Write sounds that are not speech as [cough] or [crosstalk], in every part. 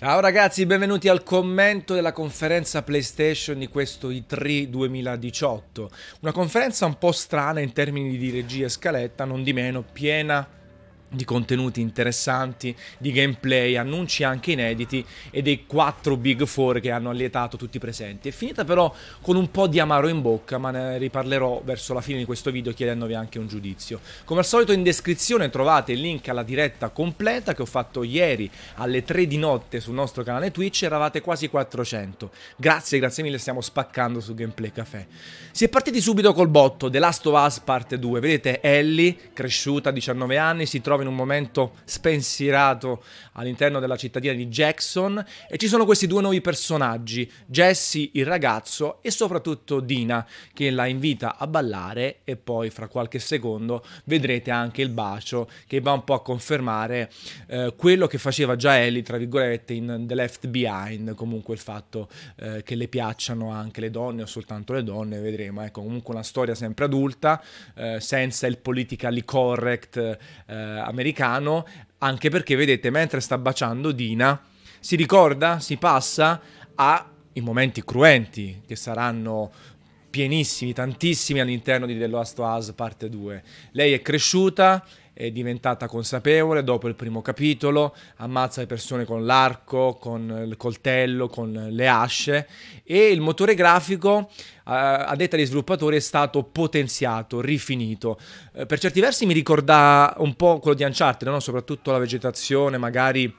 Ciao ragazzi, benvenuti al commento della conferenza PlayStation di questo E3 2018. Una conferenza un po' strana in termini di regia e scaletta, non di meno piena di contenuti interessanti, di gameplay, annunci anche inediti e dei quattro Big Four che hanno allietato tutti i presenti. È finita però con un po' di amaro in bocca, ma ne riparlerò verso la fine di questo video chiedendovi anche un giudizio. Come al solito in descrizione trovate il link alla diretta completa che ho fatto ieri alle 3 di notte sul nostro canale Twitch, eravate quasi 400. Grazie, grazie mille, stiamo spaccando su Gameplay Café. Si è partiti subito col botto, The Last of Us parte 2, vedete Ellie, cresciuta a 19 anni, si trova trova in un momento spensierato all'interno della cittadina di Jackson. E ci sono questi due nuovi personaggi, Jesse il ragazzo e soprattutto Dina che la invita a ballare. E poi fra qualche secondo vedrete anche il bacio che va un po' a confermare eh, quello che faceva già Ellie tra virgolette in The Left Behind, comunque il fatto eh, che le piacciono anche le donne o soltanto le donne, vedremo, ecco comunque una storia sempre adulta eh, senza il politically correct eh, americano, anche perché vedete, mentre sta baciando Dina, si ricorda, si passa ai momenti cruenti che saranno pienissimi, tantissimi all'interno di The Last of Us parte 2. Lei è cresciuta, è diventata consapevole dopo il primo capitolo, ammazza le persone con l'arco, con il coltello, con le asce e il motore grafico a detta dei sviluppatori è stato potenziato, rifinito. Eh, per certi versi mi ricorda un po' quello di Uncharted, no? soprattutto la vegetazione, magari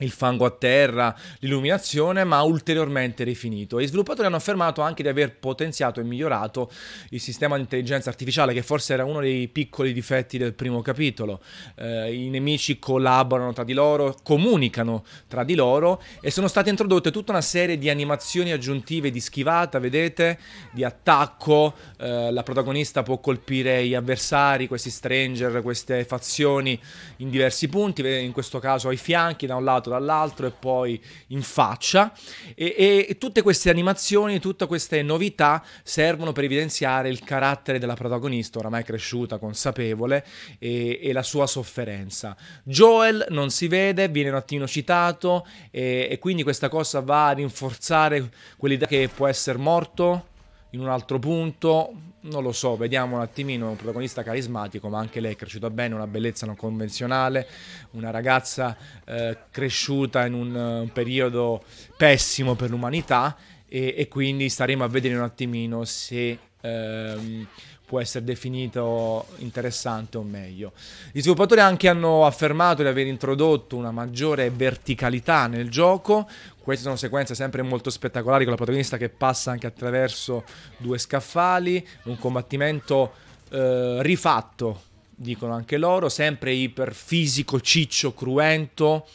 il fango a terra, l'illuminazione, ma ulteriormente rifinito. I sviluppatori hanno affermato anche di aver potenziato e migliorato il sistema di intelligenza artificiale, che forse era uno dei piccoli difetti del primo capitolo. Eh, I nemici collaborano tra di loro, comunicano tra di loro e sono state introdotte tutta una serie di animazioni aggiuntive di schivata, vedete, di attacco. Eh, la protagonista può colpire gli avversari, questi stranger, queste fazioni in diversi punti, in questo caso ai fianchi, da un lato lato dall'altro e poi in faccia e, e tutte queste animazioni, tutte queste novità servono per evidenziare il carattere della protagonista oramai cresciuta, consapevole e, e la sua sofferenza. Joel non si vede, viene un attimo citato e, e quindi questa cosa va a rinforzare quell'idea che può essere morto in un altro punto, non lo so, vediamo un attimino, un protagonista carismatico, ma anche lei è cresciuta bene, una bellezza non convenzionale, una ragazza eh, cresciuta in un, un, periodo pessimo per l'umanità e, e, quindi staremo a vedere un attimino se... Ehm, può essere definito interessante o meglio. Gli sviluppatori anche hanno affermato di aver introdotto una maggiore verticalità nel gioco. Queste sono sequenze sempre molto spettacolari con la protagonista che passa anche attraverso due scaffali, un combattimento eh, rifatto, dicono anche loro, sempre iper fisico, ciccio, cruento.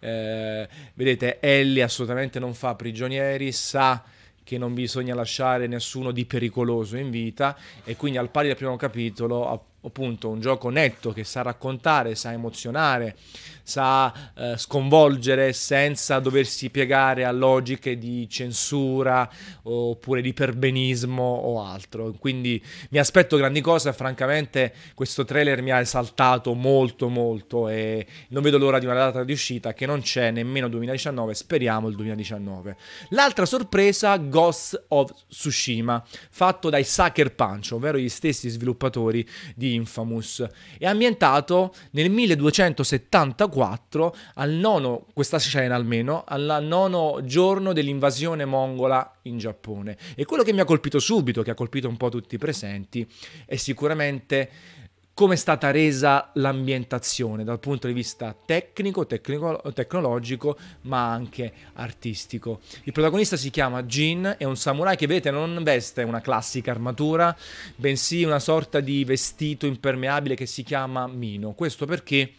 Eh, vedete, Ellie assolutamente non fa prigionieri, sa che non bisogna lasciare nessuno di pericoloso in vita e quindi al pari del primo capitolo appunto un gioco netto che sa raccontare, sa emozionare, sa eh, sconvolgere senza doversi piegare a logiche di censura oppure di perbenismo o altro. Quindi mi aspetto grandi cose, francamente questo trailer mi ha esaltato molto molto e non vedo l'ora di una data di uscita che non c'è nemmeno 2019, speriamo il 2019. L'altra sorpresa, Ghost of Tsushima, fatto dai Sucker Punch, ovvero gli stessi sviluppatori di Infamous, è ambientato nel 1274 4 al nono, questa scena almeno, al nono giorno dell'invasione mongola in Giappone. E quello che mi ha colpito subito, che ha colpito un po' tutti i presenti, è sicuramente come è stata resa l'ambientazione dal punto di vista tecnico, tecnico, tecnologico, ma anche artistico. Il protagonista si chiama Jin, è un samurai che vedete non veste una classica armatura, bensì una sorta di vestito impermeabile che si chiama Mino. Questo perché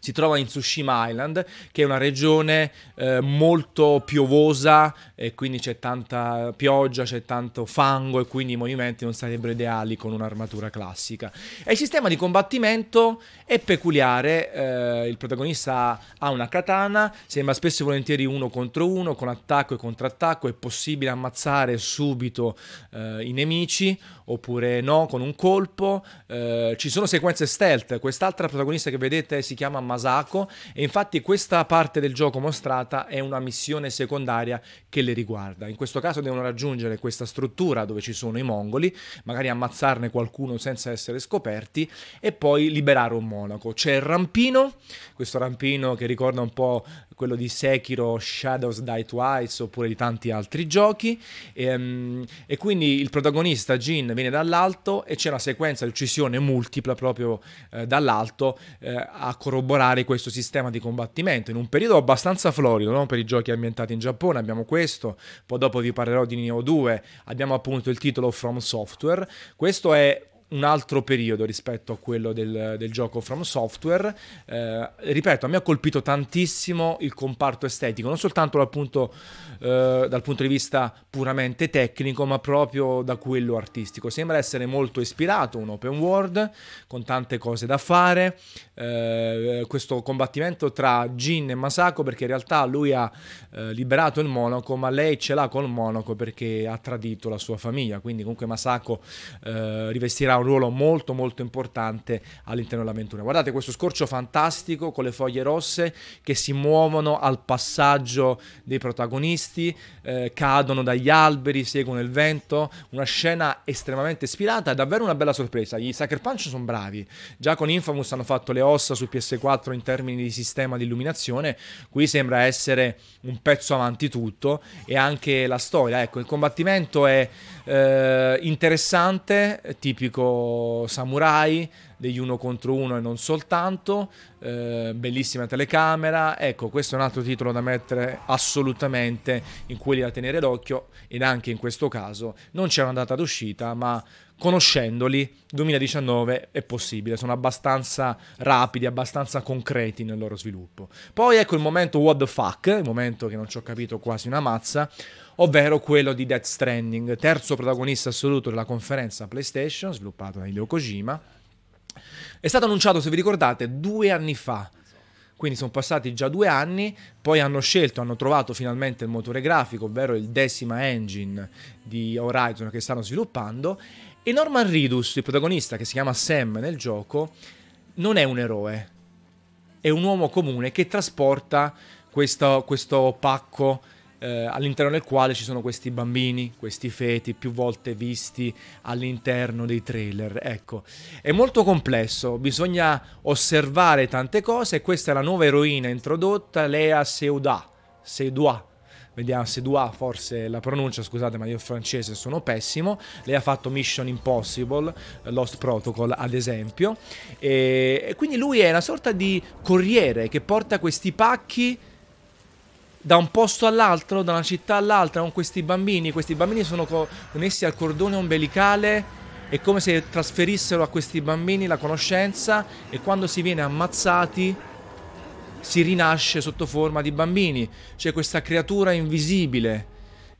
si trova in Tsushima Island, che è una regione eh, molto piovosa e quindi c'è tanta pioggia, c'è tanto fango e quindi i movimenti non sarebbero ideali con un'armatura classica. E il sistema di combattimento è peculiare, eh, il protagonista ha una katana, sembra spesso e volentieri uno contro uno, con attacco e contrattacco, è possibile ammazzare subito eh, i nemici oppure no con un colpo, eh, ci sono sequenze stealth, quest'altra protagonista che vedete si chiama chiama Masako e infatti questa parte del gioco mostrata è una missione secondaria che le riguarda. In questo caso devono raggiungere questa struttura dove ci sono i mongoli, magari ammazzarne qualcuno senza essere scoperti e poi liberare un monaco. C'è il rampino, questo rampino che ricorda un po' quello di Sekiro, Shadows Die Twice oppure di tanti altri giochi. E, um, e quindi il protagonista Jin viene dall'alto e c'è una sequenza di uccisione multipla proprio eh, dall'alto eh, a corroborare questo sistema di combattimento. In un periodo abbastanza florido no? per i giochi ambientati in Giappone. Abbiamo questo poi dopo vi parlerò di Neo 2 abbiamo appunto il titolo From Software. Questo è un altro periodo rispetto a quello del, del gioco From Software. Eh, ripeto, a me ha colpito tantissimo il comparto estetico, non soltanto dal punto, eh, dal punto, di vista puramente tecnico, ma proprio da quello artistico. Sembra essere molto ispirato, un open world con tante cose da fare. Eh, questo combattimento tra Jin e Masako, perché in realtà lui ha eh, liberato il monaco, ma lei ce l'ha col monaco perché ha tradito la sua famiglia. Quindi, comunque, Masako eh, un ruolo molto molto importante all'interno dell'avventura. Guardate questo scorcio fantastico con le foglie rosse che si muovono al passaggio dei protagonisti, eh, cadono dagli alberi, seguono il vento, una scena estremamente ispirata, è davvero una bella sorpresa. Gli Sucker Punch sono bravi, già con Infamous hanno fatto le ossa su PS4 in termini di sistema di illuminazione, qui sembra essere un pezzo avanti tutto e anche la storia, ecco, il combattimento è eh, interessante, tipico samurai, degli uno contro uno e non soltanto, eh, bellissima telecamera, ecco questo è un altro titolo da mettere assolutamente in quelli da tenere d'occhio ed anche in questo caso non c'è una data d'uscita ma conoscendoli 2019 è possibile, sono abbastanza rapidi, abbastanza concreti nel loro sviluppo. Poi ecco il momento what the fuck, il momento che non ci ho capito quasi una mazza, ovvero quello di Death Stranding, terzo protagonista assoluto della conferenza PlayStation, sviluppato da Hideo Kojima. È stato annunciato, se vi ricordate, due anni fa. Quindi sono passati già due anni, poi hanno scelto, hanno trovato finalmente il motore grafico, ovvero il decima engine di Horizon che stanno sviluppando. E Norman Reedus, il protagonista che si chiama Sam nel gioco, non è un eroe, è un uomo comune che trasporta questo, questo pacco eh, all'interno del quale ci sono questi bambini, questi feti più volte visti all'interno dei trailer. Ecco, è molto complesso, bisogna osservare tante cose. Questa è la nuova eroina introdotta, Lea Seuda, Seudua. Vediamo se Dua forse la pronuncia, scusate, ma io francese sono pessimo. Lei ha fatto Mission Impossible, Lost Protocol ad esempio. E, quindi lui è una sorta di corriere che porta questi pacchi da un posto all'altro, da una città all'altra, con questi bambini. Questi bambini sono connessi al cordone ombelicale. È come se trasferissero a questi bambini la conoscenza e quando si viene ammazzati si rinasce sotto forma di bambini. C'è questa creatura invisibile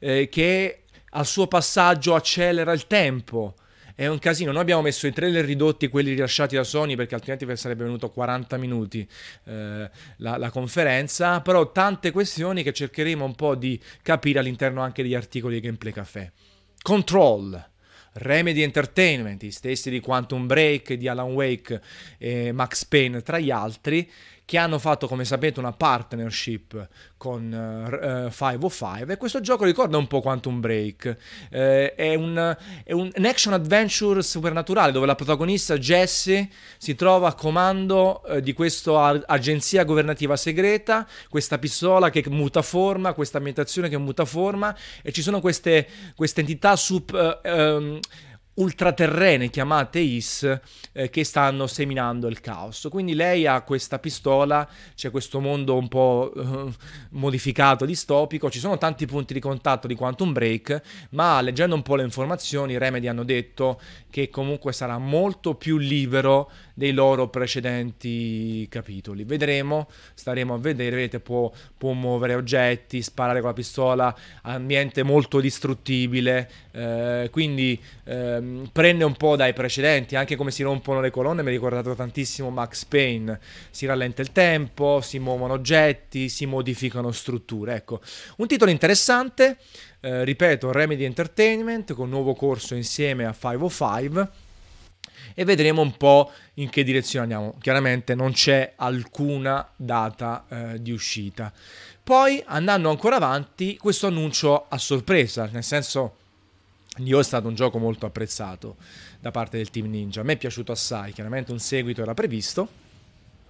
eh, che al suo passaggio accelera il tempo è un casino. Noi abbiamo messo i trailer ridotti, quelli rilasciati da Sony, perché altrimenti sarebbe venuto 40 minuti eh, la, la, conferenza. Però tante questioni che cercheremo un po' di capire all'interno anche degli articoli di Gameplay Café. Control. Remedy Entertainment, i stessi di Quantum Break, di Alan Wake e Max Payne tra gli altri, che hanno fatto, come sapete, una partnership con uh, uh, 505 e questo gioco ricorda un po' Quantum Break. Uh, è, un, è un, action adventure supernaturale dove la protagonista Jessie si trova a comando uh, di questa agenzia governativa segreta, questa pistola che muta forma, questa ambientazione che muta forma e ci sono queste, queste entità sub... Um, ultraterrene chiamate Is eh, che stanno seminando il caos. Quindi lei ha questa pistola, c'è questo mondo un po' eh, modificato, distopico, ci sono tanti punti di contatto di Quantum Break, ma leggendo un po' le informazioni, Remedy hanno detto che comunque sarà molto più libero dei loro precedenti capitoli. Vedremo, staremo a vedere, vedete, può, può muovere oggetti, sparare con la pistola, ambiente molto distruttibile, eh, quindi ehm, prende un po' dai precedenti, anche come si rompono le colonne, mi ha ricordato tantissimo Max Payne, si rallenta il tempo, si muovono oggetti, si modificano strutture, ecco, un titolo interessante, eh, ripeto, Remedy Entertainment con nuovo corso insieme a 505 e vedremo un po' in che direzione andiamo. Chiaramente non c'è alcuna data eh, di uscita. Poi andando ancora avanti, questo annuncio a sorpresa, nel senso io è stato un gioco molto apprezzato da parte del team Ninja, a me è piaciuto assai, chiaramente un seguito era previsto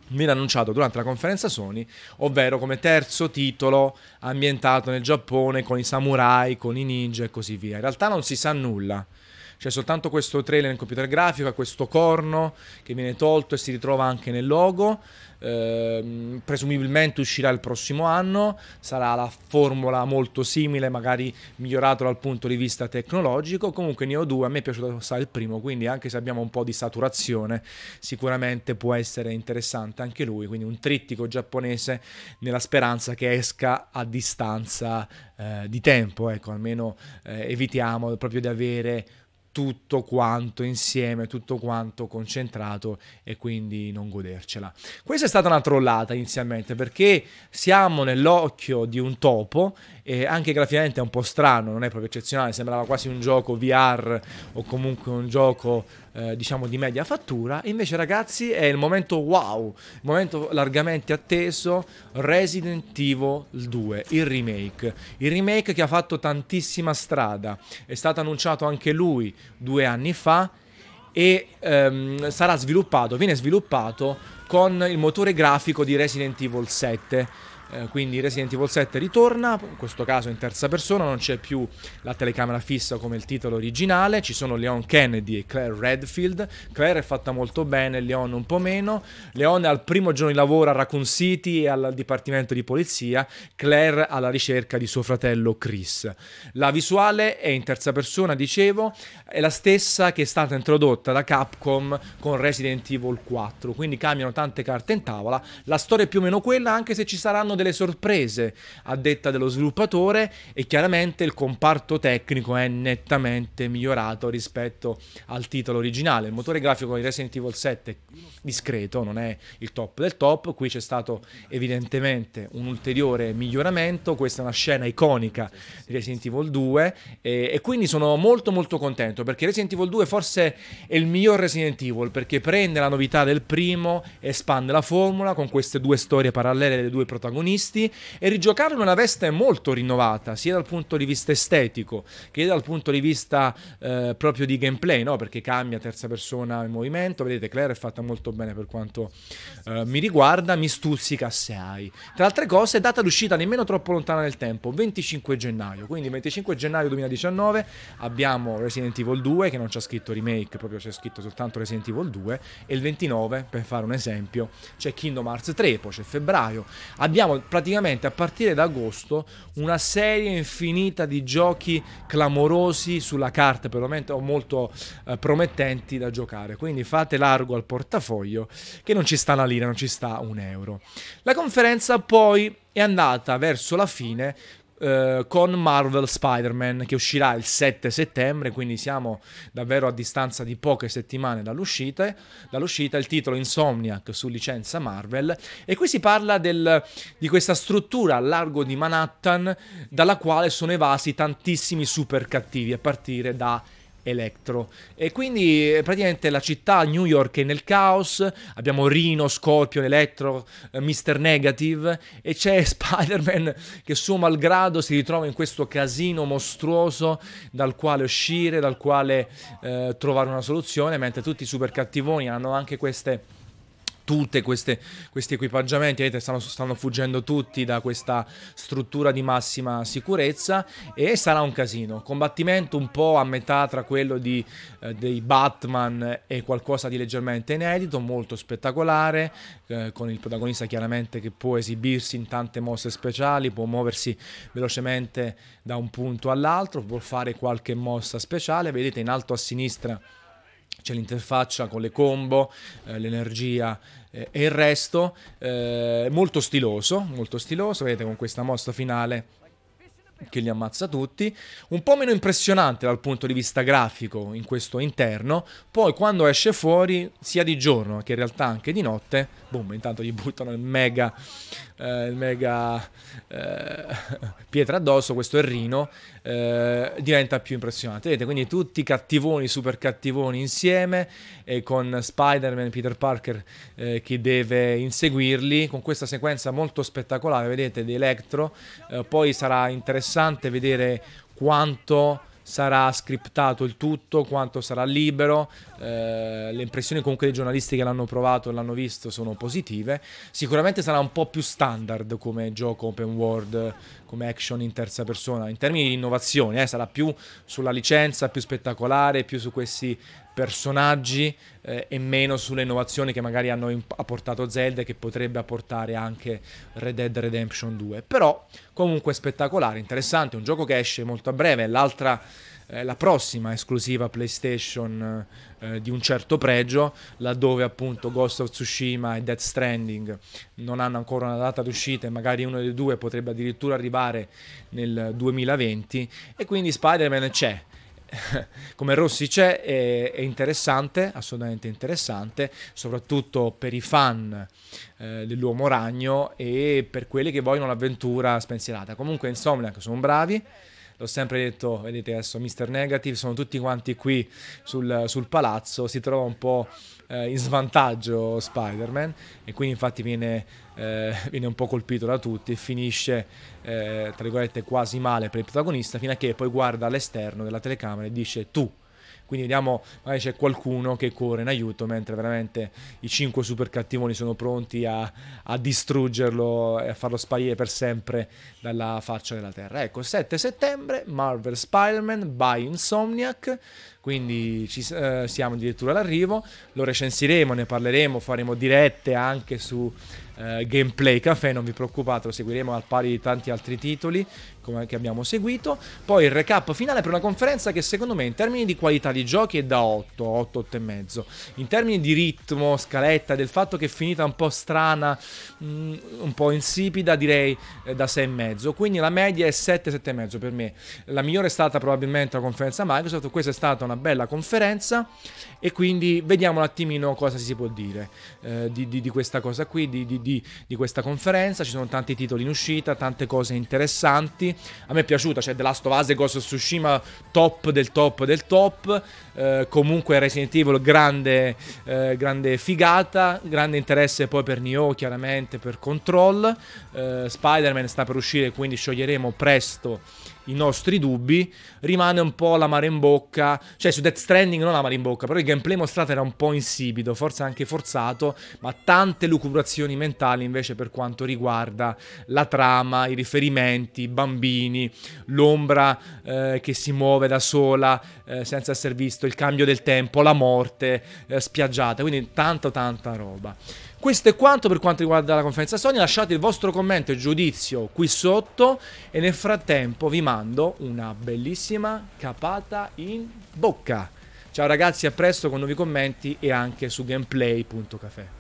viene annunciato durante la conferenza Sony, ovvero come terzo titolo ambientato nel Giappone con i samurai, con i ninja e così via. In realtà non si sa nulla. C'è soltanto questo trailer nel computer grafico, questo corno che viene tolto e si ritrova anche nel logo. Ehm, presumibilmente uscirà il prossimo anno, sarà la formula molto simile, magari migliorato dal punto di vista tecnologico. Comunque Neo 2 a me è piaciuto assai il primo, quindi anche se abbiamo un po' di saturazione, sicuramente può essere interessante anche lui, quindi un trittico giapponese nella speranza che esca a distanza eh, di tempo, ecco, almeno eh, evitiamo proprio di avere tutto quanto insieme, tutto quanto concentrato e quindi non godercela. Questa è stata una trollata inizialmente perché siamo nell'occhio di un topo e anche graficamente è un po' strano, non è proprio eccezionale, sembrava quasi un gioco VR o comunque un gioco eh, diciamo di media fattura. Invece, ragazzi, è il momento wow, il momento largamente atteso: Resident Evil 2, il remake. Il remake che ha fatto tantissima strada. È stato annunciato anche lui due anni fa e ehm, sarà sviluppato, viene sviluppato con il motore grafico di Resident Evil 7 eh, quindi Resident Evil 7 ritorna, in questo caso in terza persona, non c'è più la telecamera fissa come il titolo originale, ci sono Leon Kennedy e Claire Redfield. Claire è fatta molto bene, Leon un po' meno. Leon è al primo giorno di lavoro a Raccoon City e al dipartimento di polizia, Claire alla ricerca di suo fratello Chris. La visuale è in terza persona, dicevo, è la stessa che è stata introdotta da Capcom con Resident Evil 4, quindi cambiano tante carte in tavola. La storia è più o meno quella, anche se ci saranno delle sorprese a detta dello sviluppatore e chiaramente il comparto tecnico è nettamente migliorato rispetto al titolo originale. Il motore grafico di Resident Evil 7 è discreto, non è il top del top, qui c'è stato evidentemente un ulteriore miglioramento, questa è una scena iconica di Resident Evil 2 e, e quindi sono molto molto contento perché Resident Evil 2 forse è il miglior Resident Evil perché prende la novità del primo, espande la formula con queste due storie parallele delle due protagonisti protagonisti e rigiocarlo in una veste molto rinnovata, sia dal punto di vista estetico che dal punto di vista eh, proprio di gameplay, no? perché cambia terza persona in movimento. Vedete, Claire è fatta molto bene per quanto eh, mi riguarda, mi stuzzica assai. Tra altre cose, data d'uscita nemmeno troppo lontana nel tempo, 25 gennaio. Quindi 25 gennaio 2019 abbiamo Resident Evil 2 che non c'è scritto remake, proprio c'è scritto soltanto Resident Evil 2 e il 29, per fare un esempio, c'è Kingdom Hearts 3, poi c'è febbraio. Abbiamo praticamente a partire da agosto una serie infinita di giochi clamorosi sulla carta, perlomeno molto eh, promettenti da giocare. Quindi fate largo al portafoglio che non ci sta una lira, non ci sta un euro. La conferenza poi è andata verso la fine Uh, con Marvel Spider-Man che uscirà il 7 settembre, quindi siamo davvero a distanza di poche settimane dall'uscita. dall'uscita il titolo Insomniac su licenza Marvel e qui si parla del, di questa struttura a largo di Manhattan dalla quale sono evasi tantissimi super cattivi a partire da Electro. E quindi eh, praticamente la città New York è nel caos, abbiamo Rino, Scorpion, Electro, eh, Mr. Negative e c'è [laughs] Spider-Man che suo malgrado si ritrova in questo casino mostruoso dal quale uscire, dal quale eh, trovare una soluzione, mentre tutti i super cattivoni hanno anche queste tutti questi equipaggiamenti, vedete, stanno, stanno, fuggendo tutti da questa struttura di massima sicurezza e sarà un casino. Combattimento un po' a metà tra quello di, eh, dei Batman e qualcosa di leggermente inedito, molto spettacolare, eh, con il protagonista chiaramente che può esibirsi in tante mosse speciali, può muoversi velocemente da un punto all'altro, può fare qualche mossa speciale. Vedete in alto a sinistra c'è l'interfaccia con le combo, eh, l'energia eh, e il resto, eh, molto stiloso, molto stiloso, vedete con questa mossa finale che li ammazza tutti, un po' meno impressionante dal punto di vista grafico in questo interno, poi quando esce fuori sia di giorno che in realtà anche di notte, boom, intanto gli buttano il mega eh, il mega eh, [laughs] pietra addosso, questo è Rino, eh, diventa più impressionante. Vedete, quindi tutti cattivoni, super cattivoni insieme, con Spider-Man, Peter Parker eh, che deve inseguirli, con questa sequenza molto spettacolare, vedete, di Electro. Eh, poi sarà interessante vedere quanto sarà scriptato il tutto, quanto sarà libero. Eh, le impressioni comunque dei giornalisti che l'hanno provato e l'hanno visto sono positive. Sicuramente sarà un po' più standard come gioco open world, come action in terza persona. In termini di innovazione, eh, sarà più sulla licenza, più spettacolare, più su questi personaggi eh, e meno sulle innovazioni che magari hanno imp- apportato Zelda e che potrebbe apportare anche Red Dead Redemption 2. Però comunque spettacolare, interessante, un gioco che esce molto a breve, l'altra eh, la prossima esclusiva PlayStation eh, di un certo pregio, laddove appunto Ghost of Tsushima e Death Stranding non hanno ancora una data d'uscita e magari uno dei due potrebbe addirittura arrivare nel 2020 e quindi Spider-Man c'è. [laughs] Come Rossi c'è è, è, interessante, assolutamente interessante, soprattutto per i fan eh, dell'uomo ragno e per quelli che vogliono l'avventura spensierata. Comunque Insomniac sono bravi, l'ho sempre detto, vedete adesso Mr. Negative, sono tutti quanti qui sul, sul palazzo, si trova un po' eh, in svantaggio Spider-Man e quindi infatti viene, eh, viene, un po' colpito da tutti e finisce eh, tra virgolette quasi male per il protagonista fino a che poi guarda all'esterno della telecamera e dice tu quindi vediamo, magari c'è qualcuno che corre in aiuto, mentre veramente i cinque super cattivoni sono pronti a, a distruggerlo e a farlo sparire per sempre dalla faccia della Terra. Ecco, 7 settembre, Marvel Spider-Man by Insomniac. Quindi ci, eh, siamo addirittura all'arrivo, lo recensiremo, ne parleremo, faremo dirette anche su eh, Gameplay Café, non vi preoccupate, lo seguiremo al pari di tanti altri titoli come, che abbiamo seguito. Poi il recap finale per una conferenza che secondo me in termini di qualità di giochi è da 8, 8, 8,5. In termini di ritmo, scaletta, del fatto che è finita un po' strana, mm, un po' insipida, direi eh, da 6,5. Quindi la media è 7, 7,5 per me. La migliore è stata probabilmente la conferenza Microsoft, questa è stata una bella conferenza e quindi vediamo un attimino cosa si può dire eh, di, di, di, questa cosa qui, di, di, questa conferenza. Ci sono tanti titoli in uscita, tante cose interessanti. A me è piaciuta, c'è The Last of Us e Ghost of Tsushima top del top del top. Eh, comunque Resident Evil grande, eh, grande figata, grande interesse poi per Nioh chiaramente, per Control. Eh, Spider-Man sta per uscire, quindi scioglieremo presto i nostri dubbi, rimane un po' la mare in bocca, cioè su Death Stranding non la mare in bocca, però il gameplay mostrato era un po' insipido, forse anche forzato, ma tante lucubrazioni mentali invece per quanto riguarda la trama, i riferimenti, i bambini, l'ombra eh, che si muove da sola eh, senza essere visto, il cambio del tempo, la morte eh, spiaggiata, quindi tanta tanta roba. Questo è quanto per quanto riguarda la conferenza Sony. Lasciate il vostro commento e giudizio qui sotto e nel frattempo vi mando una bellissima capata in bocca. Ciao ragazzi, a presto con nuovi commenti e anche su gameplay.cafe.